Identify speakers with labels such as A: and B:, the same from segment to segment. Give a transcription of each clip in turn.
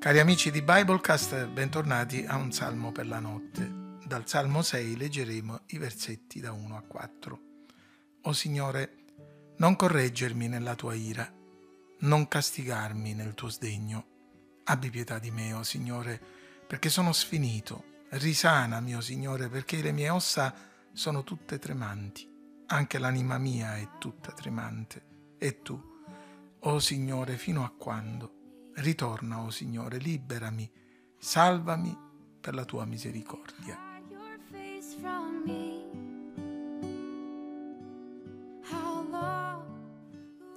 A: Cari amici di Biblecast, bentornati a un salmo per la notte. Dal Salmo 6 leggeremo i versetti da 1 a 4. O Signore, non correggermi nella tua ira, non castigarmi nel tuo sdegno. Abbi pietà di me, o Signore, perché sono sfinito. Risanami, o Signore, perché le mie ossa sono tutte tremanti. Anche l'anima mia è tutta tremante. E tu, o Signore, fino a quando? Ritorna, o oh Signore, liberami, salvami per la tua misericordia.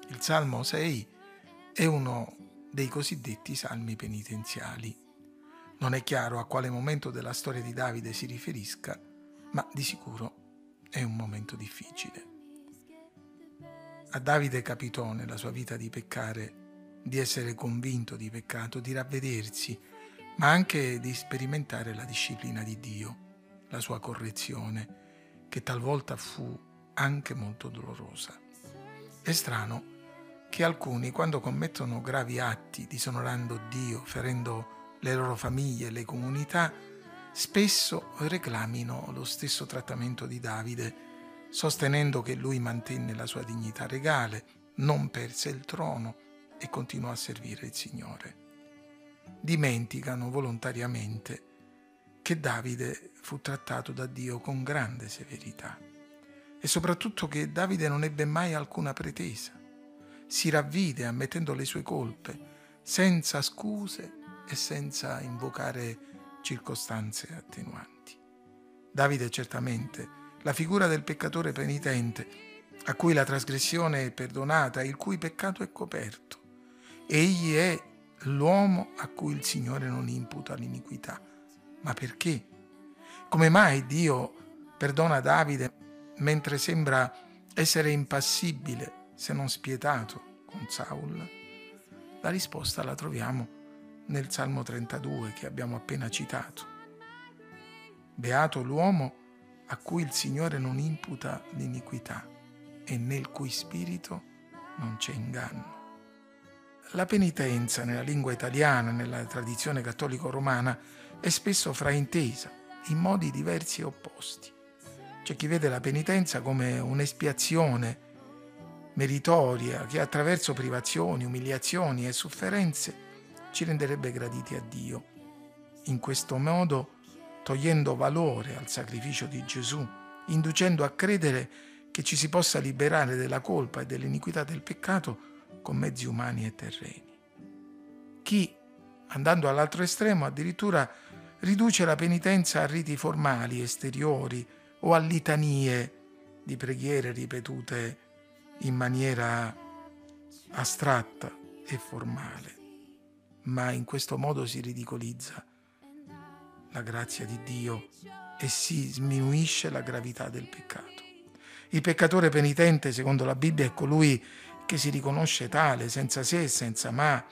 A: Il Salmo 6 è uno dei cosiddetti salmi penitenziali. Non è chiaro a quale momento della storia di Davide si riferisca, ma di sicuro è un momento difficile. A Davide capitò nella sua vita di peccare di essere convinto di peccato, di ravvedersi, ma anche di sperimentare la disciplina di Dio, la sua correzione, che talvolta fu anche molto dolorosa. È strano che alcuni, quando commettono gravi atti disonorando Dio, ferendo le loro famiglie e le comunità, spesso reclamino lo stesso trattamento di Davide, sostenendo che lui mantenne la sua dignità regale, non perse il trono, e continua a servire il Signore. Dimenticano volontariamente che Davide fu trattato da Dio con grande severità e soprattutto che Davide non ebbe mai alcuna pretesa. Si ravvide ammettendo le sue colpe, senza scuse e senza invocare circostanze attenuanti. Davide certamente, la figura del peccatore penitente, a cui la trasgressione è perdonata il cui peccato è coperto, Egli è l'uomo a cui il Signore non imputa l'iniquità. Ma perché? Come mai Dio perdona Davide mentre sembra essere impassibile se non spietato con Saul? La risposta la troviamo nel Salmo 32 che abbiamo appena citato. Beato l'uomo a cui il Signore non imputa l'iniquità e nel cui spirito non c'è inganno. La penitenza nella lingua italiana, nella tradizione cattolico-romana, è spesso fraintesa in modi diversi e opposti. C'è chi vede la penitenza come un'espiazione meritoria che attraverso privazioni, umiliazioni e sofferenze ci renderebbe graditi a Dio. In questo modo, togliendo valore al sacrificio di Gesù, inducendo a credere che ci si possa liberare della colpa e dell'iniquità del peccato, con mezzi umani e terreni. Chi, andando all'altro estremo, addirittura riduce la penitenza a riti formali, esteriori o a litanie di preghiere ripetute in maniera astratta e formale, ma in questo modo si ridicolizza la grazia di Dio e si sminuisce la gravità del peccato. Il peccatore penitente, secondo la Bibbia, è colui che si riconosce tale, senza se e senza ma,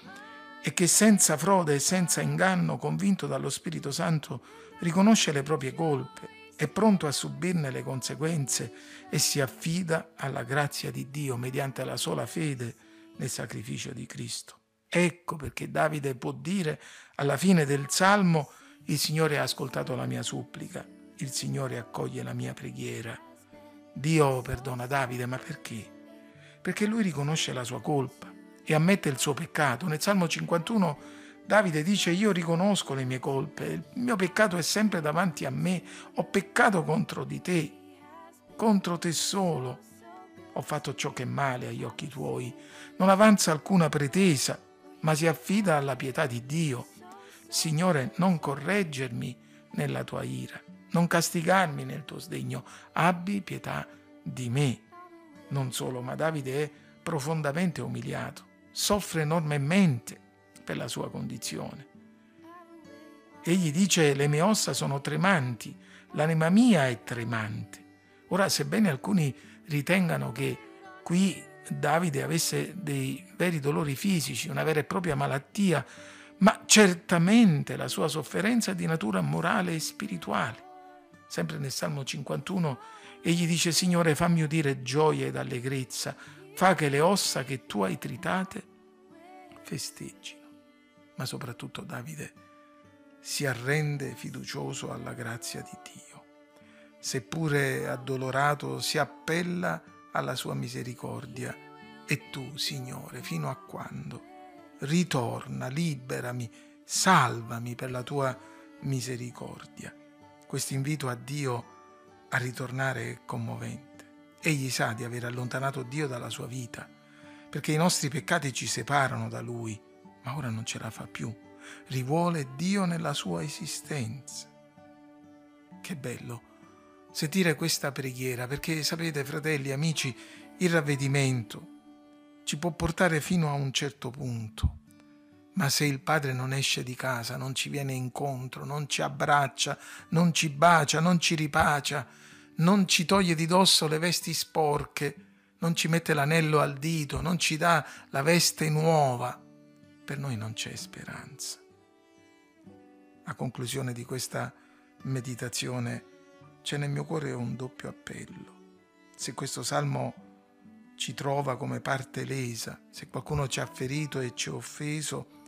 A: e che senza frode e senza inganno, convinto dallo Spirito Santo, riconosce le proprie colpe, è pronto a subirne le conseguenze e si affida alla grazia di Dio mediante la sola fede nel sacrificio di Cristo. Ecco perché Davide può dire alla fine del Salmo, il Signore ha ascoltato la mia supplica, il Signore accoglie la mia preghiera. Dio perdona Davide, ma perché? Perché lui riconosce la sua colpa e ammette il suo peccato. Nel Salmo 51 Davide dice io riconosco le mie colpe, il mio peccato è sempre davanti a me, ho peccato contro di te, contro te solo. Ho fatto ciò che è male agli occhi tuoi. Non avanza alcuna pretesa, ma si affida alla pietà di Dio. Signore, non correggermi nella tua ira, non castigarmi nel tuo sdegno, abbi pietà di me. Non solo, ma Davide è profondamente umiliato, soffre enormemente per la sua condizione. Egli dice le mie ossa sono tremanti, l'anima mia è tremante. Ora, sebbene alcuni ritengano che qui Davide avesse dei veri dolori fisici, una vera e propria malattia, ma certamente la sua sofferenza è di natura morale e spirituale. Sempre nel Salmo 51 Egli dice, Signore, fammi udire gioia ed allegrezza, fa che le ossa che tu hai tritate festeggino. ma soprattutto Davide si arrende fiducioso alla grazia di Dio. Seppure addolorato, si appella alla sua misericordia. E tu, Signore, fino a quando? Ritorna, liberami, salvami per la tua misericordia. Questo invito a Dio a ritornare commovente. Egli sa di aver allontanato Dio dalla sua vita, perché i nostri peccati ci separano da Lui, ma ora non ce la fa più. Rivuole Dio nella sua esistenza. Che bello sentire questa preghiera, perché sapete, fratelli, amici, il ravvedimento ci può portare fino a un certo punto. Ma se il padre non esce di casa, non ci viene incontro, non ci abbraccia, non ci bacia, non ci ripacia, non ci toglie di dosso le vesti sporche, non ci mette l'anello al dito, non ci dà la veste nuova, per noi non c'è speranza. A conclusione di questa meditazione c'è nel mio cuore un doppio appello. Se questo salmo ci trova come parte lesa, se qualcuno ci ha ferito e ci ha offeso,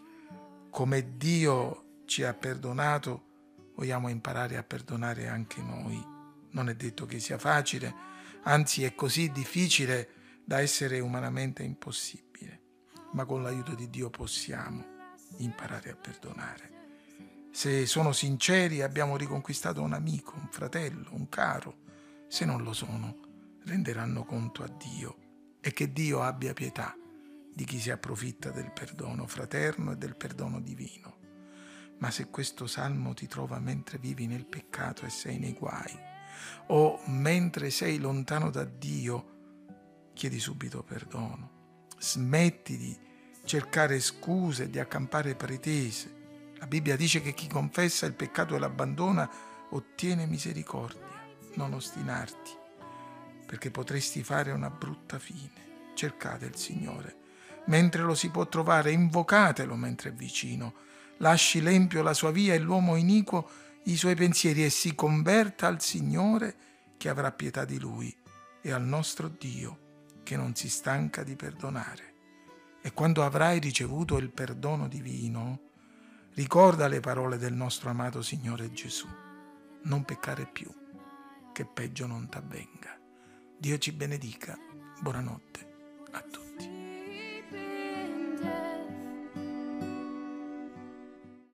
A: come Dio ci ha perdonato, vogliamo imparare a perdonare anche noi. Non è detto che sia facile, anzi è così difficile da essere umanamente impossibile, ma con l'aiuto di Dio possiamo imparare a perdonare. Se sono sinceri abbiamo riconquistato un amico, un fratello, un caro. Se non lo sono, renderanno conto a Dio e che Dio abbia pietà di chi si approfitta del perdono fraterno e del perdono divino. Ma se questo salmo ti trova mentre vivi nel peccato e sei nei guai, o mentre sei lontano da Dio, chiedi subito perdono. Smetti di cercare scuse, di accampare pretese. La Bibbia dice che chi confessa il peccato e l'abbandona ottiene misericordia. Non ostinarti, perché potresti fare una brutta fine. Cercate il Signore mentre lo si può trovare, invocatelo mentre è vicino. Lasci l'empio la sua via e l'uomo iniquo i suoi pensieri e si converta al Signore che avrà pietà di lui e al nostro Dio che non si stanca di perdonare. E quando avrai ricevuto il perdono divino, ricorda le parole del nostro amato Signore Gesù. Non peccare più, che peggio non t'avvenga. Dio ci benedica. Buonanotte.